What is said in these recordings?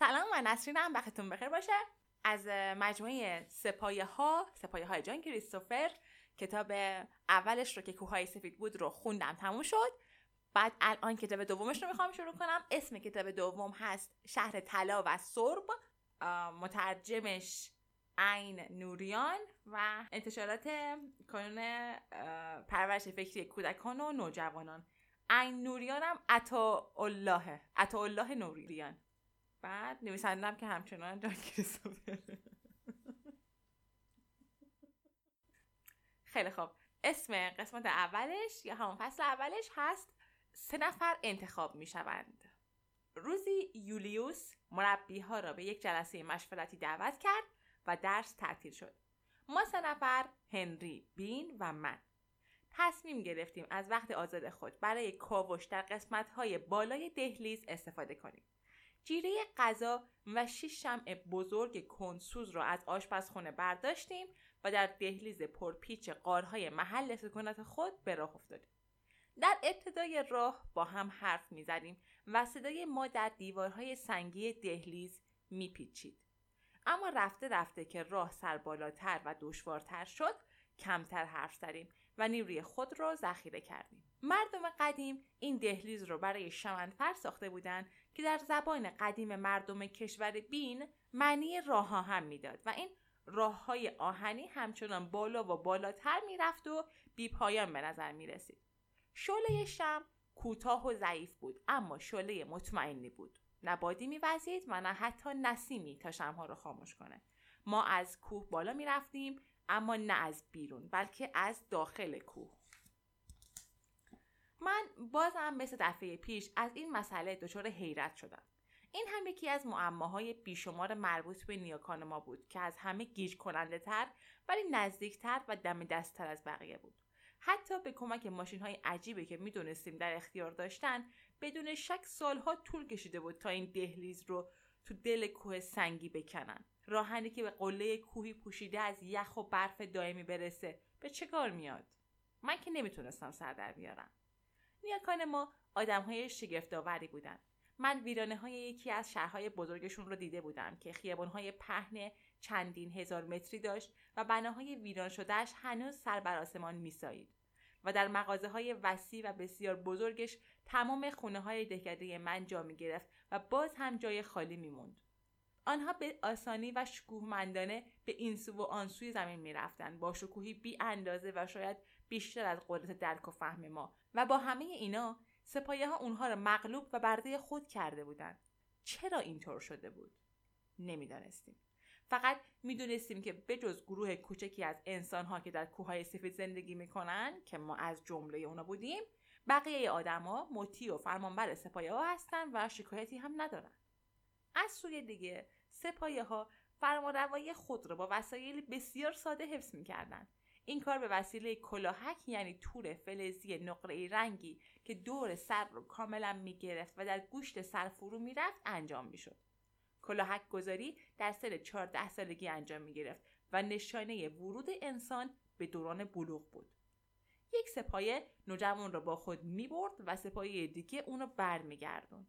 سلام من نسرینم وقتتون بخیر باشه. از مجموعه سپایه ها سپایه های جان کریستوفر کتاب اولش رو که کوههای سفید بود رو خوندم تموم شد. بعد الان کتاب دومش رو می‌خوام شروع کنم. اسم کتاب دوم هست شهر طلا و سرب. مترجمش عین نوریان و انتشارات کانون پرورش فکری کودکان و نوجوانان. عین نوریان هم عطا الله عطا الله نوریان. بعد نویسندم که همچنان جان خیلی خوب. اسم قسمت اولش یا همون فصل اولش هست سه نفر انتخاب می شوند روزی یولیوس مربی ها را به یک جلسه مشورتی دعوت کرد و درس تعطیل شد. ما سه نفر هنری بین و من. تصمیم گرفتیم از وقت آزاد خود برای کاوش در قسمت های بالای دهلیز استفاده کنیم. جیره غذا و شش شمع بزرگ کنسوز را از آشپزخانه برداشتیم و در دهلیز پرپیچ قارهای محل سکونت خود به راه افتادیم. در ابتدای راه با هم حرف می زدیم و صدای ما در دیوارهای سنگی دهلیز میپیچید. اما رفته رفته که راه سر بالاتر و دشوارتر شد کمتر حرف زدیم و نیروی خود را ذخیره کردیم. مردم قدیم این دهلیز رو برای شمندفر ساخته بودند که در زبان قدیم مردم کشور بین معنی راه هم می‌داد و این راه های آهنی همچنان بالا و بالاتر می‌رفت و بی پایان به نظر می رسید. شعله شم کوتاه و ضعیف بود اما شعله مطمئنی بود. نه بادی میوزید و نه حتی نسیمی تا شمها رو خاموش کنه. ما از کوه بالا می رفتیم اما نه از بیرون بلکه از داخل کوه. من بازم مثل دفعه پیش از این مسئله دچار حیرت شدم. این هم یکی از معماهای بیشمار مربوط به نیاکان ما بود که از همه گیج کننده تر ولی نزدیکتر و دم دستتر از بقیه بود. حتی به کمک ماشین های عجیبی که می‌دونستیم در اختیار داشتن بدون شک سالها طول کشیده بود تا این دهلیز رو تو دل کوه سنگی بکنن. راهنی که به قله کوهی پوشیده از یخ و برف دائمی برسه به چه کار میاد؟ من که نمی‌تونستم سر در بیارم. نیاکان ما آدم های شگفتآوری بودن. من ویرانه های یکی از شهرهای بزرگشون رو دیده بودم که خیابان های پهن چندین هزار متری داشت و بناهای ویران شدهش هنوز سر بر آسمان میسایید و در مغازه های وسیع و بسیار بزرگش تمام خونه های دهکده من جا می گرفت و باز هم جای خالی می موند. آنها به آسانی و شکوهمندانه به این سو و آن سوی زمین می رفتن با شکوهی بی اندازه و شاید بیشتر از قدرت درک و فهم ما و با همه اینا سپایه ها اونها را مغلوب و برده خود کرده بودند. چرا اینطور شده بود؟ نمی‌دانستیم. فقط می‌دونستیم که بجز گروه کوچکی از انسانها که در کوههای سفید زندگی می‌کنن که ما از جمله اونا بودیم بقیه آدما مطیع و فرمانبر سپایه ها هستن و شکایتی هم ندارن از سوی دیگه سپایه ها فرمانروایی خود را با وسایل بسیار ساده حفظ می‌کردند این کار به وسیله کلاهک یعنی تور فلزی نقره رنگی که دور سر رو کاملا می‌گرفت و در گوشت سر فرو می‌رفت انجام می‌شد کلاهک گذاری در سن 14 سالگی انجام می گرفت و نشانه ورود انسان به دوران بلوغ بود. یک سپایه نوجوان را با خود می برد و سپایه دیگه اونو برمیگردوند.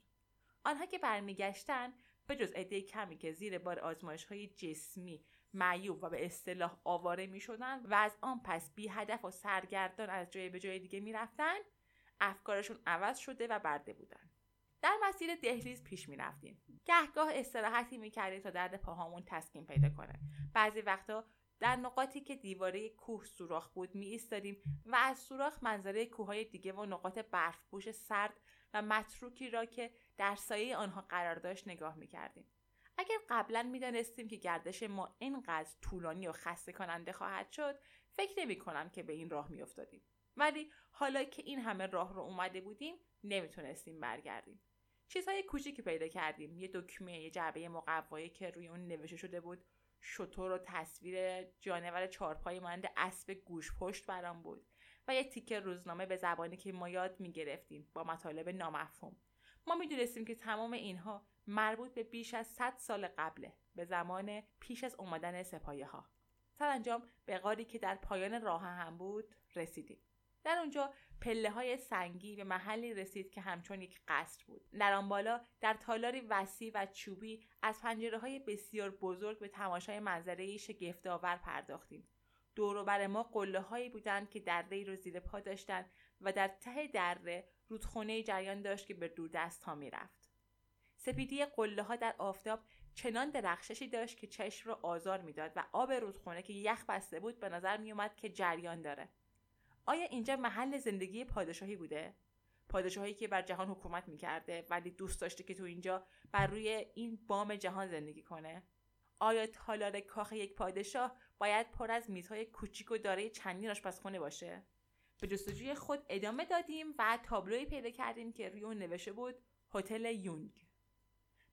آنها که برمیگشتن به جز عده کمی که زیر بار آزمایش های جسمی معیوب و به اصطلاح آواره می شدن و از آن پس بی هدف و سرگردان از جای به جای دیگه می رفتن افکارشون عوض شده و برده بودن. در مسیر دهلیز پیش می رفتیم. گهگاه استراحتی می کردیم تا درد پاهامون تسکین پیدا کنه. بعضی وقتا در نقاطی که دیواره کوه سوراخ بود می ایستادیم و از سوراخ منظره کوههای دیگه و نقاط برفپوش سرد و متروکی را که در سایه آنها قرار داشت نگاه می کردیم. اگر قبلا می دانستیم که گردش ما اینقدر طولانی و خسته کننده خواهد شد فکر نمی کنم که به این راه می افتادیم. ولی حالا که این همه راه رو اومده بودیم نمی‌تونستیم برگردیم. چیزهای کوچیکی پیدا کردیم یه دکمه یه جعبه مقوایی که روی اون نوشته شده بود شطور و تصویر جانور چارپایی مانند اسب گوش پشت برام بود و یه تیکه روزنامه به زبانی که ما یاد می‌گرفتیم با مطالب نامفهوم ما می‌دونستیم که تمام اینها مربوط به بیش از 100 سال قبله به زمان پیش از اومدن سپایه ها سرانجام به غاری که در پایان راه هم بود رسیدیم. در اونجا پله های سنگی به محلی رسید که همچون یک قصر بود. در آن بالا در تالاری وسیع و چوبی از پنجره های بسیار بزرگ به تماشای منظره شگفتآور پرداختیم. بر ما قله هایی بودند که دره رو زیر پا داشتند و در ته دره رودخونه جریان داشت که به دوردست ها می‌رفت. سپیدی قله ها در آفتاب چنان درخششی داشت که چشم را آزار می‌داد و آب رودخونه که یخ بسته بود به نظر میومد که جریان داره. آیا اینجا محل زندگی پادشاهی بوده؟ پادشاهی که بر جهان حکومت می‌کرده ولی دوست داشته که تو اینجا بر روی این بام جهان زندگی کنه؟ آیا تالار کاخ یک پادشاه باید پر از میزهای کوچیک و دارای چندین آشپزخانه باشه؟ به جستجوی خود ادامه دادیم و تابلوی پیدا کردیم که روی اون نوشته بود هتل یونگ.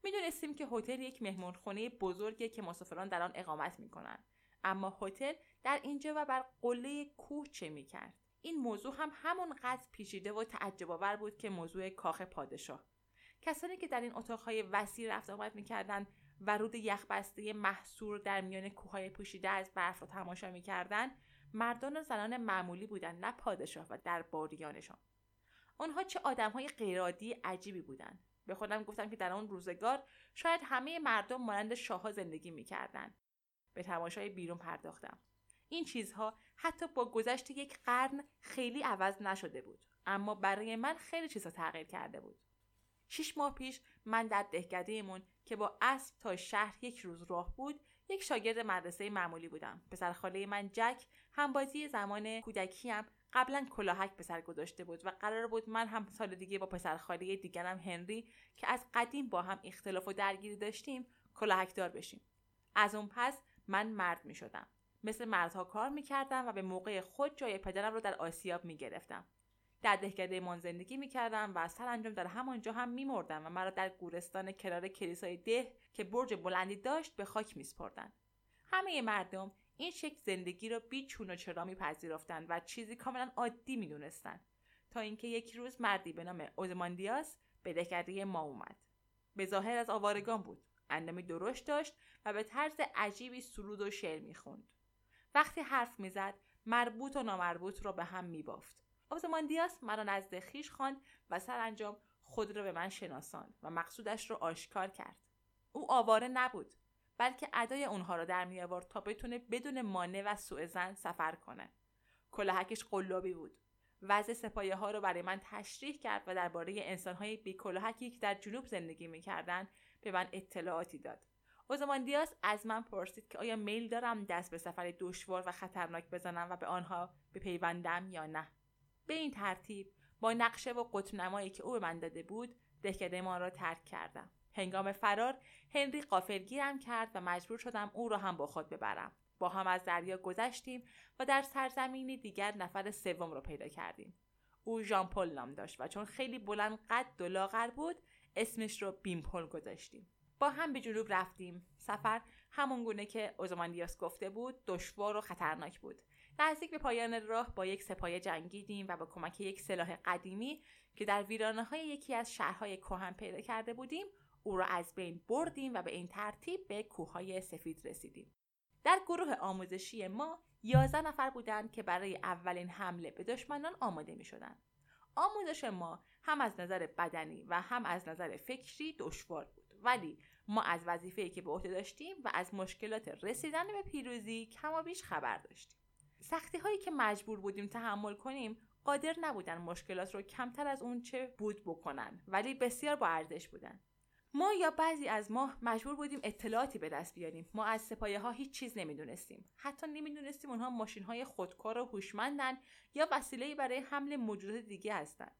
می‌دونستیم که هتل یک مهمانخانه بزرگه که مسافران در آن اقامت می‌کنن اما هتل در اینجا و بر قله کوه چه می‌کرد؟ این موضوع هم همونقدر پیچیده و تعجب آور بود که موضوع کاخ پادشاه. کسانی که در این اتاقهای وسیع رفت آمد می‌کردند و رود یخبسته محصور در میان کوههای پوشیده از برف را تماشا می‌کردند مردان و زنان معمولی بودند نه پادشاه و در باریانشان آنها چه آدمهای غیرعادی عجیبی بودند. به خودم گفتم که در آن روزگار شاید همه مردم مانند شاهها زندگی می‌کردند به تماشای بیرون پرداختم. این چیزها حتی با گذشت یک قرن خیلی عوض نشده بود اما برای من خیلی چیزها تغییر کرده بود. شیش ماه پیش من در دهکدهمون که با اسب تا شهر یک روز راه بود یک شاگرد مدرسه معمولی بودم. پسر خاله من جک همبازی زمان کودکیم قبلا کلاهک به سر گذاشته بود و قرار بود من هم سال دیگه با پسر خاله دیگرم هنری که از قدیم با هم اختلاف و درگیری داشتیم کلاهکدار بشیم. از اون پس من مرد می شدم مثل مردها کار می کردم و به موقع خود جای پدرم رو در آسیاب می گرفتم در دهکده من زندگی می کردم و سرانجام در همانجا هم می مردم و مرا در گورستان کنار کلیسای ده که برج بلندی داشت به خاک می سپردن. همه مردم این شکل زندگی را بی چون و چرا میپذیرفتند و چیزی کاملا عادی می‌دونستند تا اینکه یک روز مردی به نام اوزماندیاس به دهکده ما اومد. به ظاهر از آوارگان بود. اندامی درشت داشت و به طرز عجیبی سرود و شعر می‌خوند. وقتی حرف می‌زد مربوط و نامربوط را به هم میبافت. اوزماندیاس مرا نزد خیش خواند و سرانجام خود را به من شناساند و مقصودش را آشکار کرد. او آواره نبود. بلکه ادای اونها رو در می آورد تا بتونه بدون مانع و سوء زن سفر کنه. کلاهکش قلابی بود. وضع سپایه ها رو برای من تشریح کرد و درباره انسان های بی کلاهکی که در جنوب زندگی می‌کردند به من اطلاعاتی داد. اوزماندیاس از من پرسید که آیا میل دارم دست به سفر دشوار و خطرناک بزنم و به آنها بپیوندم یا نه؟ به این ترتیب با نقشه و قطب نمایی که او به من داده بود دهکده ما را ترک کردم. هنگام فرار هنری قافلگیرم کرد و مجبور شدم او را هم با خود ببرم. با هم از دریا گذشتیم و در سرزمینی دیگر نفر سوم را پیدا کردیم. او ژان پل نام داشت و چون خیلی بلند قد و لاغر بود اسمش رو بیمپل گذاشتیم. با هم به جنوب رفتیم. سفر همون گونه که اوزماندیاس گفته بود دشوار و خطرناک بود. نزدیک به پایان راه با یک سپایه جنگیدیم و با کمک یک سلاح قدیمی که در ویرانه های یکی از شهرهای کهن پیدا کرده بودیم او را از بین بردیم و به این ترتیب به کوههای سفید رسیدیم. در گروه آموزشی ما یازده نفر بودند که برای اولین حمله به دشمنان آماده می شدند. آموزش ما هم از نظر بدنی و هم از نظر فکری دشوار بود ولی ما از وظیفه‌ای که به عهده داشتیم و از مشکلات رسیدن به پیروزی کم بیش خبر داشتیم. سختی هایی که مجبور بودیم تحمل کنیم قادر نبودن مشکلات رو کمتر از اون چه بود بکنن ولی بسیار با ارزش بودن. ما یا بعضی از ما مجبور بودیم اطلاعاتی به دست بیاریم. ما از سپایه ها هیچ چیز نمی‌دونستیم. حتی نمی‌دونستیم اونها ماشین های خودکار و هوشمندن یا وسیله برای حمل موجودات دیگه هستند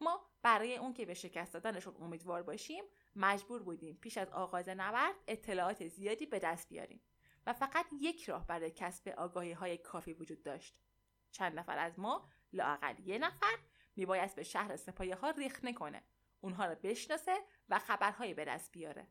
ما برای اون که به شکست دادنشون امیدوار باشیم مجبور بودیم پیش از آغاز نبرد اطلاعات زیادی به دست بیاریم و فقط یک راه برای کسب آگاهی های کافی وجود داشت. چند نفر از ما لاقل یه نفر میبایست به شهر سپایه ها ریخ کنه اونها رو بشناسه و خبرهایی به دست بیاره.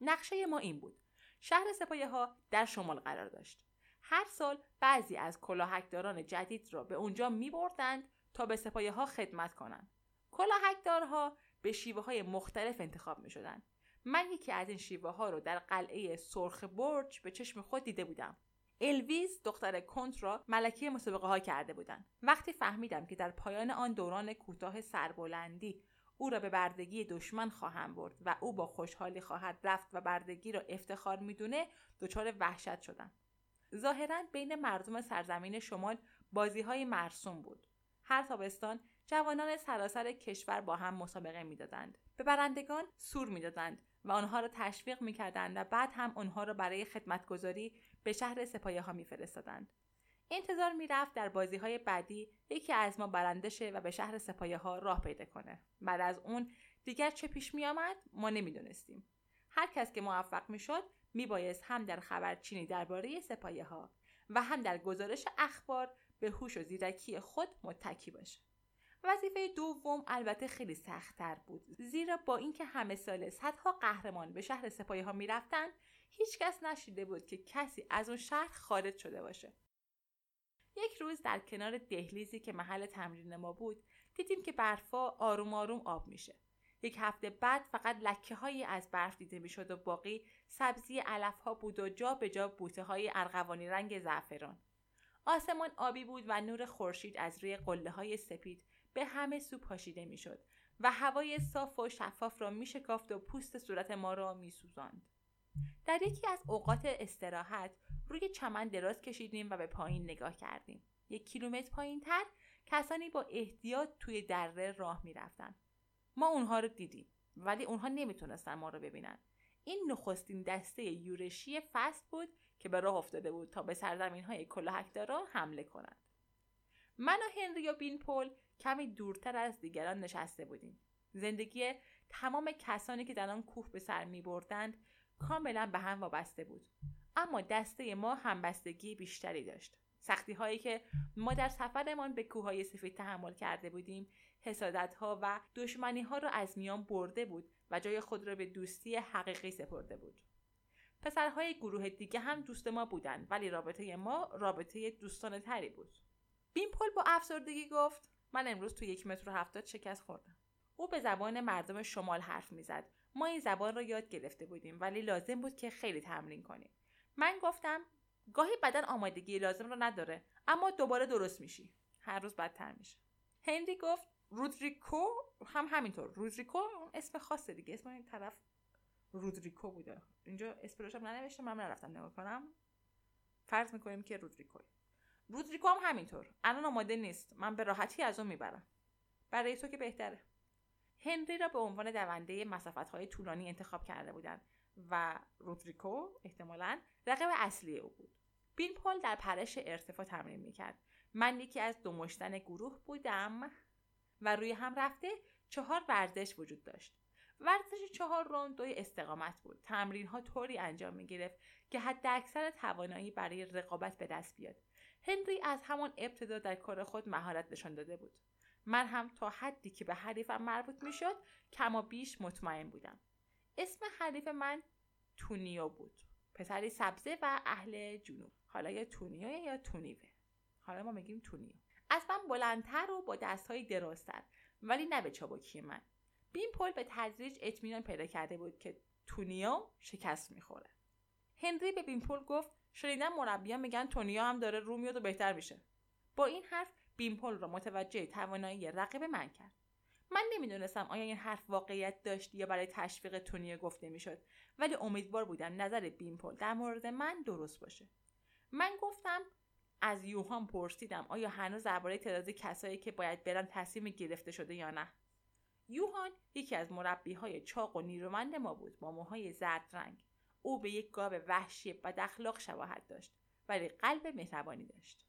نقشه ما این بود. شهر سپایه ها در شمال قرار داشت. هر سال بعضی از کلاهکداران جدید را به اونجا می بردند تا به سپایه ها خدمت کنند. کلاهکدارها به شیوه های مختلف انتخاب می شدند من یکی از این شیوه ها رو در قلعه سرخ برج به چشم خود دیده بودم. الویز دختر کنت را ملکه مسابقه ها کرده بودند. وقتی فهمیدم که در پایان آن دوران کوتاه سربلندی او را به بردگی دشمن خواهم برد و او با خوشحالی خواهد رفت و بردگی را افتخار می‌دونه دچار وحشت شدم. ظاهرا بین مردم سرزمین شمال بازی های مرسوم بود. هر تابستان جوانان سراسر کشور با هم مسابقه می‌دادند. به برندگان سور می‌دادند و آنها را تشویق می‌کردند و بعد هم آنها را برای خدمتگذاری به شهر سپایه ها میفرستادند. انتظار می‌رفت در بازی های بعدی یکی از ما برنده شه و به شهر سپایه ها راه پیدا کنه. بعد از اون دیگر چه پیش می آمد ما نمی‌دونستیم. هر کس که موفق می‌شد میبایست هم در خبرچینی درباره سپایه ها و هم در گزارش اخبار به هوش و زیرکی خود متکی باشه. وظیفه دوم البته خیلی سختتر بود. زیرا با اینکه همه سال صدها قهرمان به شهر سپایه ها می‌رفتند هیچکس نشیده بود که کسی از اون شهر خارج شده باشه. یک روز در کنار دهلیزی که محل تمرین ما بود دیدیم که برفا آروم آروم آب میشه. یک هفته بعد فقط لکه هایی از برف دیده می‌شد و باقی سبزی علف ها بود و جا به جا بوته های ارغوانی رنگ زعفران. آسمان آبی بود و نور خورشید از روی قله های سپید به همه سو پاشیده می‌شد و هوای صاف و شفاف را میشکافت و پوست صورت ما را میسوزاند. در یکی از اوقات استراحت روی چمن دراز کشیدیم و به پایین نگاه کردیم. یک کیلومتر پایین تر کسانی با احتیاط توی دره راه می‌رفتند ما اونها رو دیدیم ولی اونها نمی‌تونستن ما رو ببینن. این نخستین دسته یورشی فصل بود که به راه افتاده بود تا به سرزمین های کلاهکدارا حمله کنند. من و هنری و بین پول کمی دورتر از دیگران نشسته بودیم. زندگی تمام کسانی که در آن کوه به سر می بردند کاملا به هم وابسته بود. اما دسته ما همبستگی بیشتری داشت. سختی هایی که ما در سفرمان به کوههای سفید تحمل کرده بودیم حسادت ها و دشمنی ها را از میان برده بود و جای خود را به دوستی حقیقی سپرده بود. پسرهای گروه دیگه هم دوست ما بودند ولی رابطه ما رابطه دوستانه تری بود بیمپل با افسردگی گفت من امروز تو یک متر و هفتاد شکست خوردم. او به زبان مردم شمال حرف می‌زد. ما این زبان را یاد گرفته بودیم ولی لازم بود که خیلی تمرین کنیم. من گفتم گاهی بدن آمادگی لازم را نداره اما دوباره درست میشی. هر روز بدتر میشه. هنری گفت رودریکو هم همینطور. رودریکو اسم خاصه دیگه. اسم این طرف رودریکو بوده. اینجا اسپلوش هم ننوشته. من نرفتم نگاه کنم. فرض می‌کنیم که رودریکو رودریکو هم همینطور. الان آماده نیست. من به راحتی از اون می‌برم. برای تو که بهتره. هنری را به عنوان دونده مسافت های طولانی انتخاب کرده بودند و رودریکو احتمالا رقیب اصلی او بود. بین پول در پرش ارتفاع تمرین می‌کرد. من یکی از دو گروه بودم و روی هم رفته چهار ورزش وجود داشت. ورزش چهار روند دوی استقامت بود. تمرین ها طوری انجام می گرفت که حد اکثر توانایی برای رقابت به دست بیاد. هنری از همان ابتدا در کار خود مهارت نشان داده بود. من هم تا حدی که به حریفم مربوط می‌شد کما بیش مطمئن بودم. اسم حریف من تونیو بود. پسری سبزه و اهل جنوب. حالا یا تونیو یا تونیوه. حالا ما میگیم تونیو از من بلندتر و با دستهای درازتر ولی نه به چابکی من. بین پل به تدریج اطمینان پیدا کرده بود که تونیو شکست می‌خوره. هنری به بین پل گفت شنیدم مربیان میگن تونیو هم داره رو میاد و بهتر میشه. با این حرف بیمپول را متوجه توانایی رقیب من کرد. من نمی‌دونستم آیا این حرف واقعیت داشت یا برای تشویق تونیو گفته می‌شد ولی امیدوار بودم نظر بیمپول در مورد من درست باشه. من گفتم از یوهان پرسیدم آیا هنوز درباره تعداد کسایی که باید برن تصمیم گرفته شده یا نه. یوهان یکی از مربی های چاق و نیرومند ما بود با موهای زرد رنگ. او به یک گاو وحشی و اخلاق شباهت داشت ولی قلب مهربانی داشت.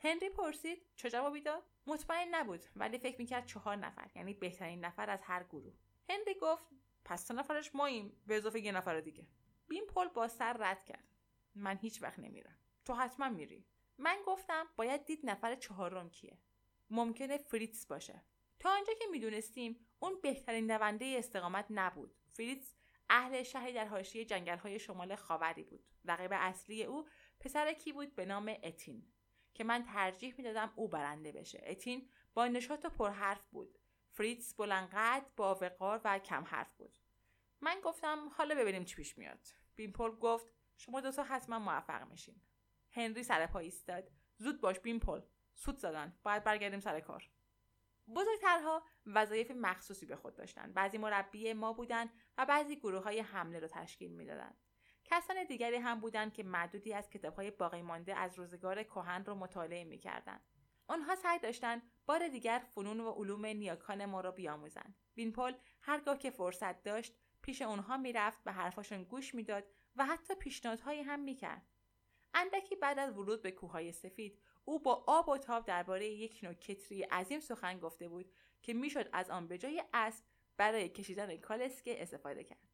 هنری پرسید چه جوابی داد؟ مطمئن نبود ولی فکر می‌کرد چهار نفر یعنی بهترین نفر از هر گروه. هنری گفت پس سه نفرش ماییم به اضافه یه نفر دیگه. بین پل با سر رد کرد. من هیچ وقت نمیرم. تو حتما میری. من گفتم باید دید نفر چهارم کیه. ممکنه فریتز باشه. تا آنجا که می‌دونستیم اون بهترین دونده استقامت نبود. فریتز اهل شهری در حاشیه جنگل‌های شمال خاوری بود. رقیب اصلی او پسر کی بود؟ به نام اتین. که من ترجیح می‌دادم او برنده بشه. اتین با نشاط و پرحرف بود. فریتز بلندقد با وقار و کم حرف بود. من گفتم حالا ببینیم چی پیش میاد. بیمپل گفت شما دوتا حتما موفق میشین. هنری سر پا ایستاد. زود باش بیمپل. سود زدن. باید برگردیم سر کار. بزرگترها وظایف مخصوصی به خود داشتند بعضی مربی ما بودند و بعضی گروه های حمله را تشکیل می‌دادند کسان دیگری هم بودند که معدودی از کتابهای باقی مانده از روزگار کهن را مطالعه می‌کردند. آنها سعی داشتند بار دیگر فنون و علوم نیاکان ما را بیاموزند. وینپل هرگاه که فرصت داشت پیش آنها می‌رفت و حرفاشون گوش می‌داد و حتی پیشنهادهایی هم می‌کرد. اندکی بعد از ورود به کوههای سفید او با آب و تاب درباره یک نوع کتری عظیم سخن گفته بود که می‌شد از آن به جای اسب برای کشیدن کالسکه استفاده کرد.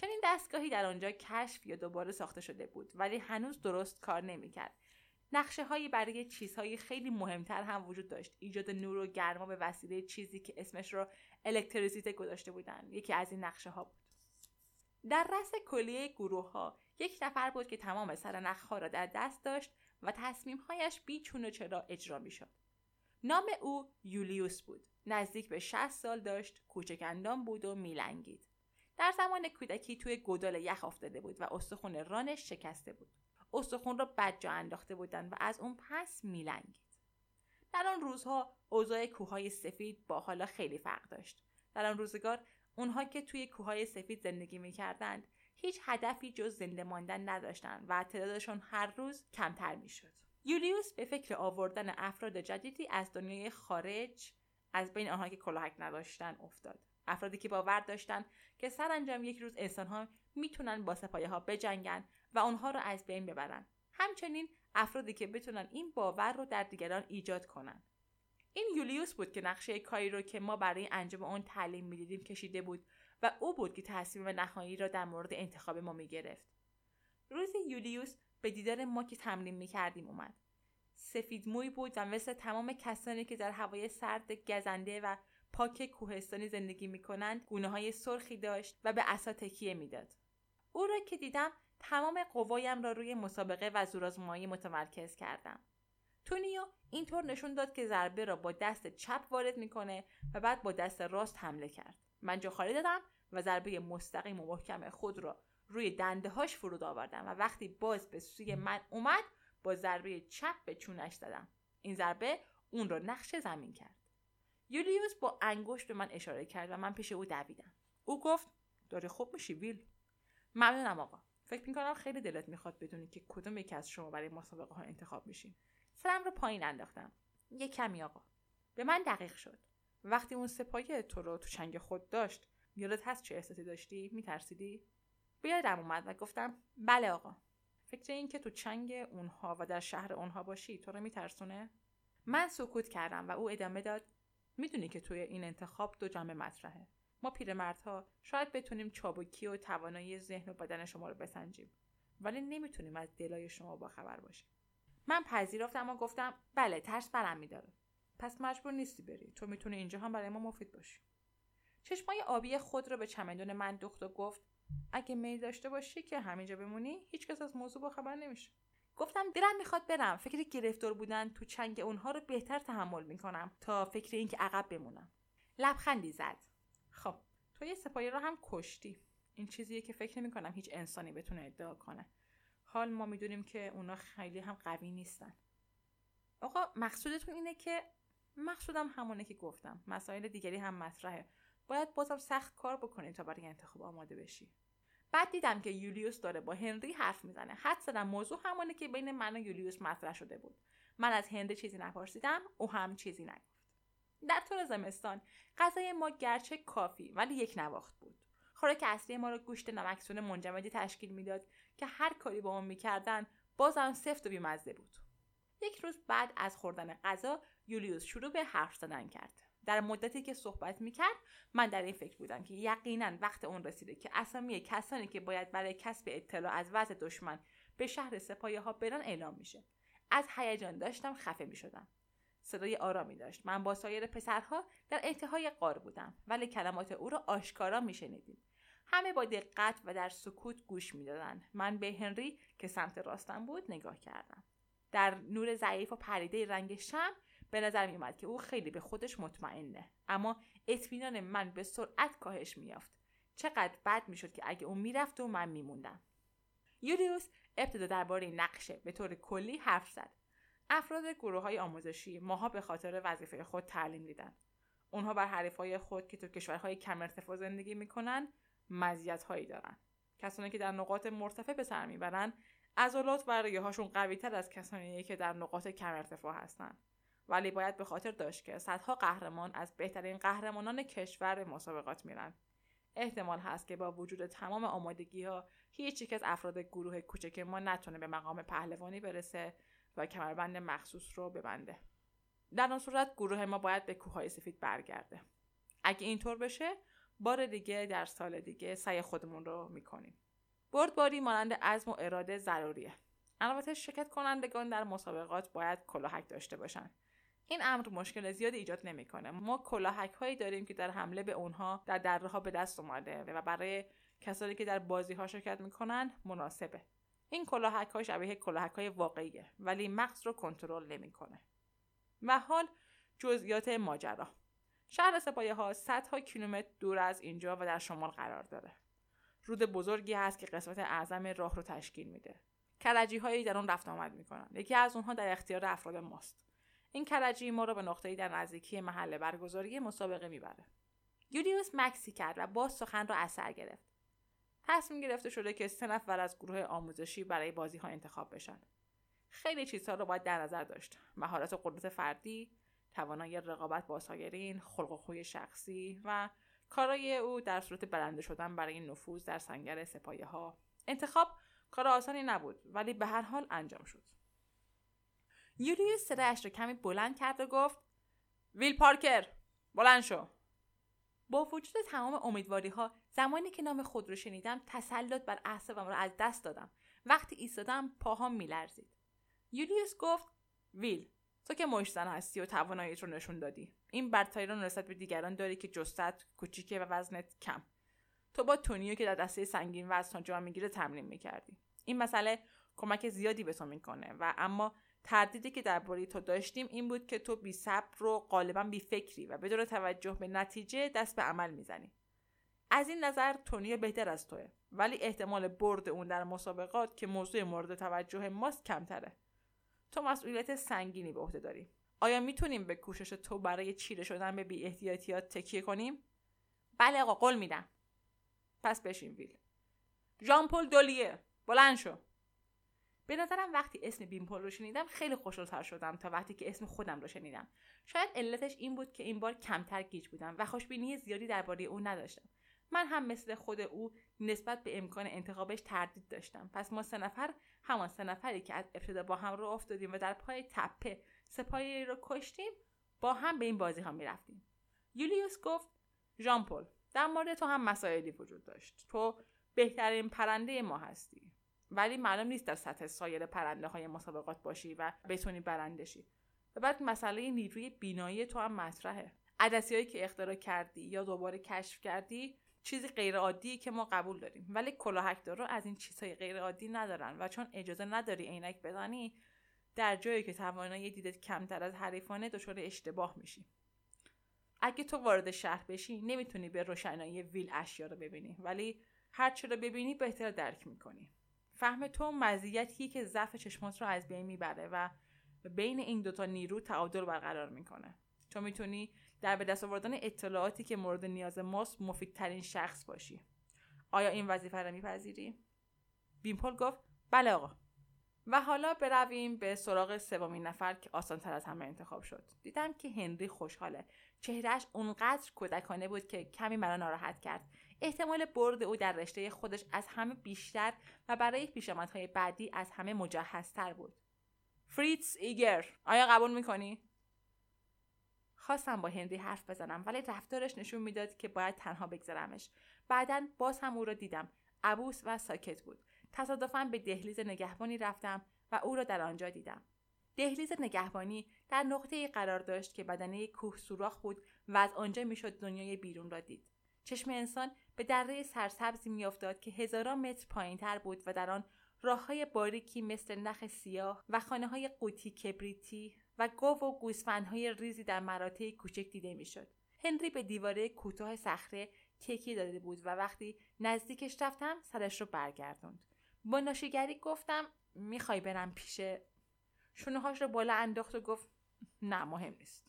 چنین دستگاهی در آنجا کشف یا دوباره ساخته شده بود ولی هنوز درست کار نمی‌کرد نقشه هایی برای چیزهای خیلی مهمتر هم وجود داشت ایجاد نور و گرما به وسیله چیزی که اسمش رو الکتریسیته گذاشته بودن یکی از این نقشه ها بود در رأس کلیه گروه ها یک نفر بود که تمام سرنخ ها را در دست داشت و تصمیمهایش بی چون و چرا اجرا می شد. نام او یولیوس بود. نزدیک به 60 سال داشت، کوچک بود و میلنگید. در زمان کودکی توی گودال یخ افتاده بود و استخون رانش شکسته بود. استخون را بدجا انداخته بودند و از اون پس میلنگید. در آن روزها اوضاع کوههای سفید با حالا خیلی فرق داشت. در آن روزگار اونها که توی کوههای سفید زندگی می‌کردند هیچ هدفی جز زنده ماندن نداشتند و تعدادشان هر روز کمتر می‌شد یولیوس به فکر آوردن افراد جدیدی از دنیای خارج از بین آنها که کلاهک نداشتن افتاد افرادی که باور داشتند که سرانجام یک روز انسانها می‌تونن با سپایه ها بجنگن و آنها را از بین ببرن. همچنین افرادی که بتونن این باور رو در دیگران ایجاد کنند. این یولیوس بود که نقشه کاری رو که ما برای انجام آن تعلیم می‌دیدیم کشیده بود و او بود که تصمیم نهایی را در مورد انتخاب ما می‌گرفت. روزی یولیوس به دیدار ما که تمرین می‌کردیم اومد. سفید موی بود و مثل تمام کسانی که در هوای سرد گزنده و پاک کوهستانی زندگی می‌کنند گونه های سرخی داشت و به اسا تکیه می‌داد. او را که دیدم تمام قوایم را روی مسابقه و زورآزمایی متمرکز کردم. تونیو اینطور نشون داد که ضربه را با دست چپ وارد می‌کنه و بعد با دست راست حمله کرد. من جا خالی دادم و ضربه مستقیم و محکم خود را روی دنده هاش فرود آوردم و وقتی باز به سوی من اومد با ضربه چپ به چونش زدم. این ضربه اون را نقش زمین کرد. یولیوس با انگشت به من اشاره کرد و من پیش او دویدم. او گفت داری خوب میشی ویل. ممنونم آقا. فکر می‌کنم خیلی دلت می‌خواد بدونی که کدوم یکی از شما برای مسابقه ها انتخاب میشین. سرم رو پایین انداختم. یه کمی آقا. به من دقیق شد. وقتی اون سپایه تو رو تو چنگ خود داشت یادت هست چه احساسی داشتی؟ میترسیدی؟ بیادم اومد و گفتم بله آقا. فکر این که تو چنگ اونها و در شهر اونها باشی تو رو میترسونه؟ من سکوت کردم و او ادامه داد می‌دونی که توی این انتخاب دو جنبه مطرحه. ما پیرمردها شاید بتونیم چابکی و توانایی ذهن و بدن شما رو بسنجیم ولی نمی‌تونیم از دلای شما با خبر باشیم. من پذیرفتم و گفتم بله ترس برم میداره. پس مجبور نیستی بری. تو می‌تونی اینجا هم برای ما مفید باشی. چشمای آبی خود را به چمدون من دوخت و گفت اگه میل داشته باشی که همینجا بمونی هیچکس از موضوع با خبر نمیشه. گفتم دلم می‌خواد برم. فکر گرفتار بودن تو چنگ اونها رو بهتر تحمل می‌کنم تا فکر اینکه عقب بمونم. لبخندی زد. خب تو یه سپاهی رو هم کشتی. این چیزیه که فکر نمی‌کنم هیچ انسانی بتونه ادعا کنه. حال ما می‌دونیم که اونا خیلی هم قوی نیستن. آقا مقصودتون اینه که مقصودم همونه که گفتم. مسائل دیگری هم مطرحه. باید بازم سخت کار بکنی تا برای انتخاب آماده بشی. بعد دیدم که یولیوس داره با هنری حرف می‌زنه. حد زدم موضوع همونه که بین من و یولیوس مطرح شده بود. من از هنری چیزی نپرسیدم او هم چیزی نگفت. در طول زمستان غذای ما گرچه کافی ولی یک نواخت بود. خوراک اصلی ما رو گوشت نمکسون منجمدی تشکیل می‌داد که هر کاری با اون می‌کردن بازم سفت و بیمزه بود. یک روز بعد از خوردن غذا یولیوس شروع به حرف زدن کرد. در مدتی که صحبت می‌کرد من در این فکر بودم که یقینا وقت اون رسیده که اسامی کسانی که باید برای کسب اطلاع از وضع دشمن به شهر سپایه ها برن اعلام میشه. از هیجان داشتم خفه می‌شدم. صدای آرامی داشت. من با سایر پسرها در انتهای قار بودم ولی کلمات او را آشکارا میشنیدیم. همه با دقت و در سکوت گوش می‌دادند. من به هنری که سمت راستم بود نگاه کردم. در نور ضعیف و پریده رنگ شم به نظر می اومد که او خیلی به خودش مطمئنه. اما اطمینان من به سرعت کاهش میافت چقدر بد می‌شد که اگه او می‌رفت و من میموندم. یولیوس ابتدا درباره نقشه به طور کلی حرف زد. افراد گروه های آموزشی ماها به خاطر وظیفه خود تعلیم دیدن اونها بر حریفای خود که تو کشورهای کم ارتفاع زندگی می‌کنن مزیت هایی دارن. کسانی که در نقاط مرتفع به سر می‌برن عضلات و ریه هاشون قوی تر از کسانی که در نقاط کم ارتفاع هستند ولی باید به خاطر داشت که صدها قهرمان از بهترین قهرمانان کشور به مسابقات میرن. احتمال هست که با وجود تمام آمادگی ها هیچ یک از افراد گروه کوچک ما نتونه به مقام پهلوانی برسه و کمربند مخصوص رو ببنده. در آن صورت گروه ما باید به کوههای سفید برگرده. اگه اینطور بشه بار دیگه در سال دیگه سعی خودمون رو می‌کنیم. بردباری مانند عزم و اراده ضروریه. البته شرکت کنندگان در مسابقات باید کلاهک داشته باشن. این امر مشکل زیادی ایجاد نمی‌کنه. ما کلاهک هایی داریم که در حمله به اونها در دره ها به دست اومده و برای کسانی که در بازی ها شرکت می‌کنن مناسبه. این کلاهک ها شبیه کلاهک های واقعیه ولی مغز رو کنترل نمی‌کنه. و حال جزئیات ماجرا. شهر سپایه ها صدها کیلومتر دور از اینجا و در شمال قرار داره. رود بزرگی هست که قسمت اعظم راه رو تشکیل میده. کرجی هایی در اون رفت آمد می‌کنن. یکی از اونها در اختیار افراد ماست. این کرجی ما رو به نقطه‌ای در نزدیکی محل برگزاری مسابقه می‌بره. یولیوس مکسی کرد و باز سخن را اثر گرفت. تصمیم گرفته شده که سه نفر از گروه آموزشی برای بازی ها انتخاب بشن. خیلی چیزها رو باید در نظر داشت. مهارت و قدرت فردی توانایی رقابت با سایرین خلق و خوی شخصی و کارای او در صورت برنده شدن برای نفوذ در سنگر سپایه ها انتخاب کار آسانی نبود ولی به هر حال انجام شد. یولیوس صدایش را کمی بلند کرد و گفت ویل پارکر بلند شو. با وجود تمام امیدواری ها زمانی که نام خود رو شنیدم تسلط بر اعصابم را از دست دادم. وقتی ایستادم پاهام میلرزید. یولیوس گفت ویل تو که مش زن هستی و تواناییت رو نشون دادی. این برتری رو نسبت به دیگران داری که جستت کوچیکه و وزنت کم. تو با تونیو که در دسته سنگین وزن جا می‌گیره تمرین می‌کردی. این مسئله کمک زیادی به تو می‌کنه و اما تردیدی که درباره تو داشتیم این بود که تو بی صبر رو غالبا بی فکری و بدون توجه به نتیجه دست به عمل می‌زنی. از این نظر تونیو بهتر از توه. ولی احتمال برد اون در مسابقات که موضوع مورد توجه ماست کمتره. تو مسئولیت سنگینی به عهده داری. آیا می‌تونیم به کوشش تو برای چیره شدن به بی تکیه کنیم؟ بله آقا قول میدم. پس بشین ویل. ژان پل دولیه. بلند شو. به نظرم وقتی اسم بیمپل رو شنیدم خیلی خوشحالتر شدم تا وقتی که اسم خودم رو شنیدم. شاید علتش این بود که این بار کمتر گیج بودم و خوشبینی زیادی درباره او نداشتم. من هم مثل خود او نسبت به امکان انتخابش تردید داشتم. پس ما سه نفر همان سه نفری که از ابتدا با هم رو افتادیم و در پای تپه سپاهی رو کشتیم با هم به این بازی ها می‌رفتیم. یولیوس گفت ژان پل در مورد تو هم مسائلی وجود داشت. تو بهترین پرنده ما هستی. ولی معلوم نیست در سطح سایر پرنده های مسابقات باشی و بتونی برنده شی. و بعد مسئله نیروی بینایی تو هم مطرحه. عدسی هایی که اختراع کردی یا دوباره کشف کردی چیزی غیر عادی که ما قبول داریم. ولی کلاهکدارا از این چیزهای غیر عادی ندارن و چون اجازه نداری عینک بزنی در جایی که توانایی دیدت کمتر از حریفانه دچار اشتباه میشی. اگه تو وارد شهر بشی نمی‌تونی به روشنایی ویل اشیا رو ببینی ولی هر رو ببینی بهتر درک می‌کنی. فهم تو مزیتی که ضعف چشمات رو از بین می‌بره و بین این دوتا نیرو تعادل برقرار می‌کنه. تو می‌تونی در به دست آوردن اطلاعاتی که مورد نیاز ماست مفیدترین شخص باشی. آیا این وظیفه را میپذیری؟ بیمپل گفت بله آقا. و حالا برویم به سراغ سومین نفر که آسانتر از همه انتخاب شد. دیدم که هنری خوشحاله. چهرهش اونقدر کودکانه بود که کمی مرا ناراحت کرد. احتمال برد او در رشته خودش از همه بیشتر و برای پیشامدهای بعدی از همه مجهزتر بود. فریتز ایگر آیا قبول می‌کنی؟ خواستم با هنری حرف بزنم ولی رفتارش نشون می‌داد که باید تنها بگذارمش بعدا باز هم او را دیدم. عبوس و ساکت بود. تصادفا به دهلیز نگهبانی رفتم و او را در آنجا دیدم. دهلیز نگهبانی در نقطه قرار داشت که بدنه کوه سوراخ بود و از آنجا می‌شد دنیای بیرون را دید. چشم انسان به دره سرسبزی میافتاد که هزاران متر پایینتر بود و در آن راههای باریکی مثل نخ سیاه و خانه های قوطی کبریتی و گاو و گوسفندهای ریزی در مراتع کوچک دیده می‌شد. هنری به دیواره کوتاه صخره تکیه داده بود و وقتی نزدیکش رفتم سرش رو برگردوند. با ناشیگری گفتم می‌خوای برم پیش؟ شونه هاش رو بالا انداخت و گفت نه مهم نیست.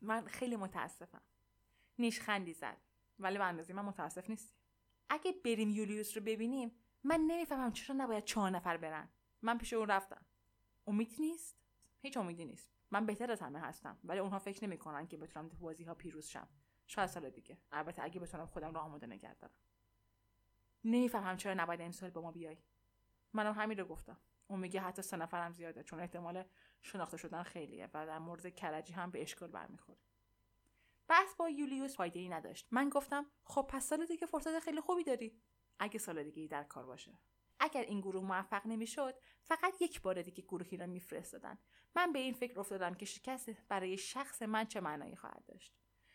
من خیلی متاسفم. نیشخندی زد. ولی به اندازه من متاسف نیستی. اگه بریم یولیوس رو ببینیم من نمی‌فهمم چرا نباید چهار نفر برن. من پیش اون رفتم. امید نیست؟ هیچ امیدی نیست. من بهتر از همه هستم ولی اونها فکر نمی‌کنن که بتونم تو بازی ها پیروز شم. شاید سال دیگه. البته اگه بتونم خودم رو آماده نگه دارم. نمی‌فهمم چرا نباید امسال با ما بیای. منم همین رو گفتم. اون میگه حتی سه نفرم زیاده چون احتمال شناخته شدن خیلیه و در مورد کرجی هم به اشکال برمیخوره. بحث با یولیوس فایده ای نداشت. من گفتم خب پس سال دیگه فرصت خیلی خوبی داری. اگه سال دیگه ای در کار باشه. اگر این گروه موفق نمی‌شد فقط یک بار دیگه گروهی را میفرستادن. من به این فکر افتادم که شکست برای شخص من چه معنایی خواهد داشت.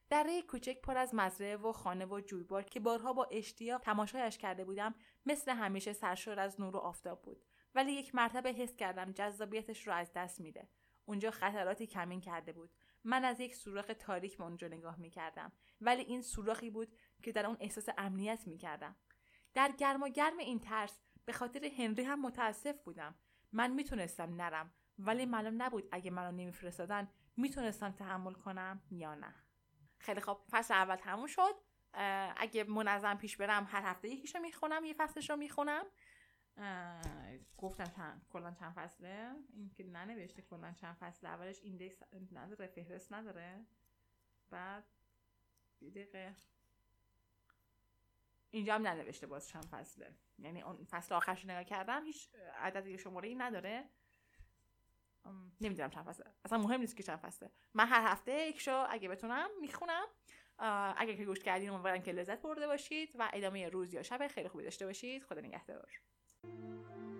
دره کوچک پر از مزرعه و خانه و جویبار که بارها با اشتیاق تماشایش کرده بودم مثل همیشه سرشار از نور و آفتاب بود. ولی یک مرتبه حس کردم جذابیتش رو از دست میده. اونجا خطراتی کمین کرده بود. من از یک سوراخ تاریک به اونجا نگاه می‌کردم ولی این سوراخی بود که در اون احساس امنیت می‌کردم. در گرم و گرم این ترس به خاطر هنری هم متاسف بودم. من می‌تونستم نرم ولی معلوم نبود اگه منو نمیفرستادن می‌تونستم تحمل کنم یا نه. خیلی خب فصل اول تموم شد. اگه منظم پیش برم هر هفته یکیشو می‌خونم یه فصلش رو می‌خونم. گفتم چند کلا چند فصله؟ این که ننوشته کلا چند فصله. اولش ایندکس نداره فهرست نداره. بعد دقیقه. اینجا هم ننوشته باز چند فصله. یعنی اون فصل آخرش نگاه کردم هیچ عدد شماره ای نداره. نمی‌دونم چند فصله. اصلا مهم نیست که چند فصله. من هر هفته یک شو اگه بتونم می‌خونم. اگه که گوش کردین امیدوارم که لذت برده باشید و ادامه روز یا شب خیلی خوبی داشته باشید. خدا نگهدار. Música